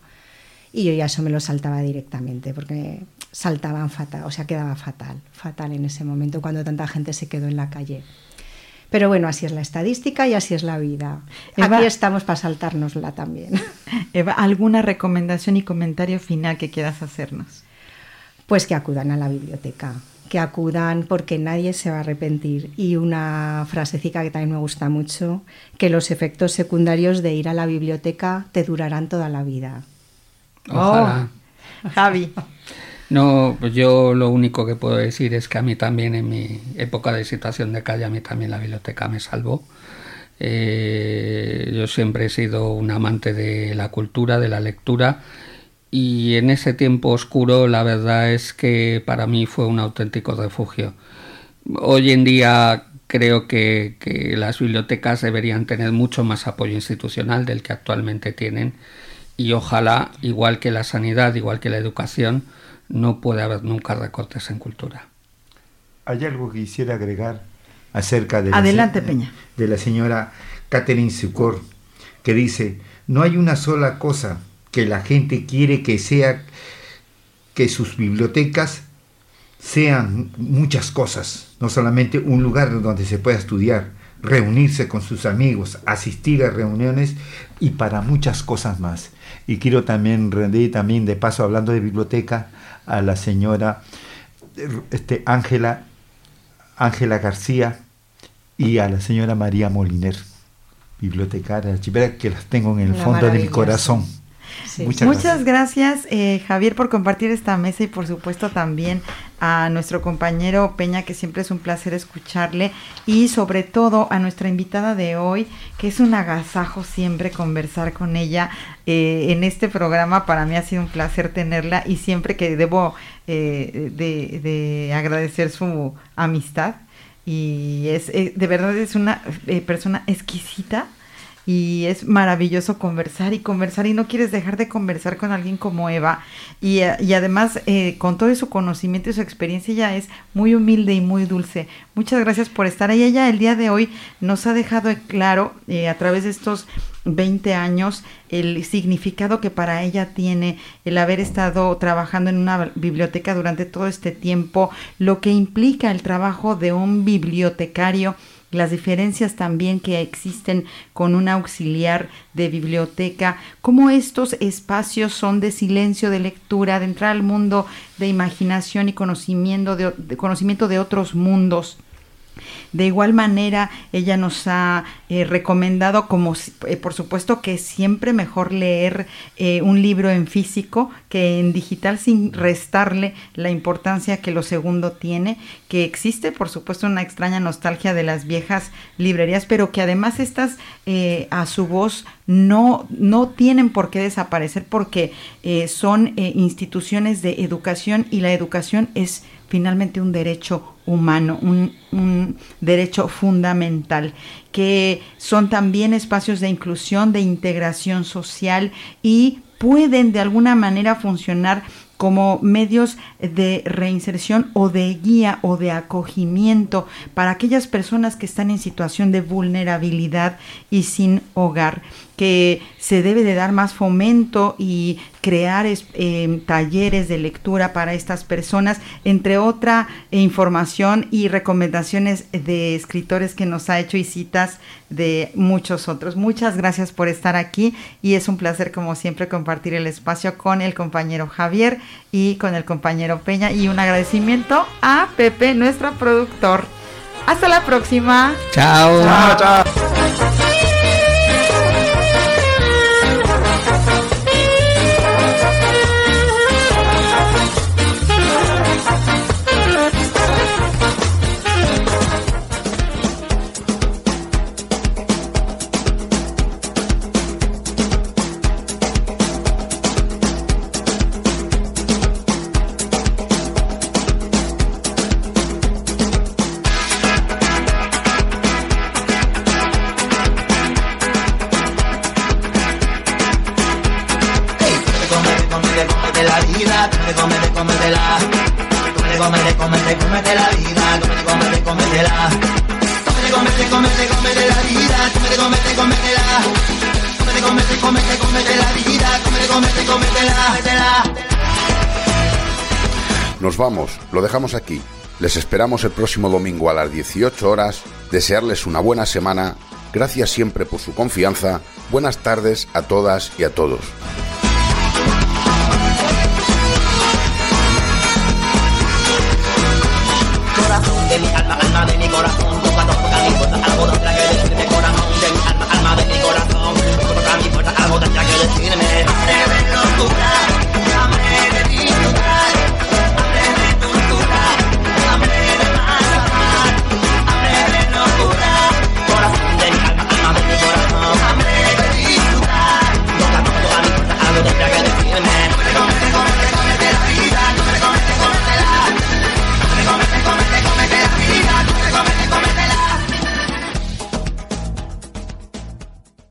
y yo ya eso me lo saltaba directamente porque saltaban fatal, o sea, quedaba fatal, fatal en ese momento cuando tanta gente se quedó en la calle. Pero bueno, así es la estadística y así es la vida. Aquí estamos para saltárnosla también. Eva, ¿alguna recomendación y comentario final que quieras hacernos? Pues que acudan a la biblioteca, que acudan porque nadie se va a arrepentir. Y una frasecita que también me gusta mucho, que los efectos secundarios de ir a la biblioteca te durarán toda la vida. Ojalá. Javi. No, pues yo lo único que puedo decir es que a mí también en mi época de situación de calle, a mí también la biblioteca me salvó. Eh, yo siempre he sido un amante de la cultura, de la lectura y en ese tiempo oscuro la verdad es que para mí fue un auténtico refugio. Hoy en día creo que, que las bibliotecas deberían tener mucho más apoyo institucional del que actualmente tienen y ojalá, igual que la sanidad, igual que la educación, no puede haber nunca recortes en cultura. Hay algo que quisiera agregar acerca de, Adelante, la, Peña. de la señora Catherine Sucor, que dice, no hay una sola cosa que la gente quiere que sea que sus bibliotecas sean muchas cosas, no solamente un lugar donde se pueda estudiar, reunirse con sus amigos, asistir a reuniones y para muchas cosas más. Y quiero también rendir también de paso hablando de biblioteca a la señora este Ángela Ángela García y a la señora María Moliner, bibliotecaria que las tengo en el fondo de mi corazón. Sí. Muchas, Muchas, gracias, gracias eh, Javier, por compartir esta mesa y por supuesto también a nuestro compañero Peña, que siempre es un placer escucharle, y sobre todo a nuestra invitada de hoy, que es un agasajo siempre conversar con ella eh, en este programa. Para mí ha sido un placer tenerla y siempre que debo eh, de, de, agradecer su amistad. Y es eh, de verdad es una persona exquisita y es maravilloso conversar y conversar y no quieres dejar de conversar con alguien como Eva y, y además eh, con todo su conocimiento y su experiencia ella es muy humilde y muy dulce. Muchas gracias por estar ahí. Ella el día de hoy nos ha dejado claro eh, a través de estos 20 años el significado que para ella tiene el haber estado trabajando en una biblioteca durante todo este tiempo, lo que implica el trabajo de un bibliotecario las diferencias también que existen con un auxiliar de biblioteca, cómo estos espacios son de silencio, de lectura, de entrar al mundo de imaginación y conocimiento de, conocimiento de otros mundos. De igual manera, ella nos ha eh, recomendado, como eh, por supuesto que siempre mejor leer eh, un libro en físico que en digital sin restarle la importancia que lo segundo tiene, que existe por supuesto una extraña nostalgia de las viejas librerías, pero que además estas a su voz no, no tienen por qué desaparecer porque son instituciones de educación y la educación es finalmente un derecho humano, un, derecho fundamental, que son también espacios de inclusión, de integración social y pueden de alguna manera funcionar como medios de reinserción o de guía o de acogimiento para aquellas personas que están en situación de vulnerabilidad y sin hogar que se debe de dar más fomento y crear eh, talleres de lectura para estas personas, entre otra eh, información y recomendaciones de escritores que nos ha hecho y citas de muchos otros. Muchas gracias por estar aquí y es un placer como siempre compartir el espacio con el compañero Javier y con el compañero Peña y un agradecimiento a Pepe, nuestro productor. Hasta la próxima. Chao. Chao, chao. Nos vamos, lo dejamos aquí. Les esperamos el próximo domingo a las 18 horas. Desearles una buena semana. Gracias siempre por su confianza. Buenas tardes a todas y a todos.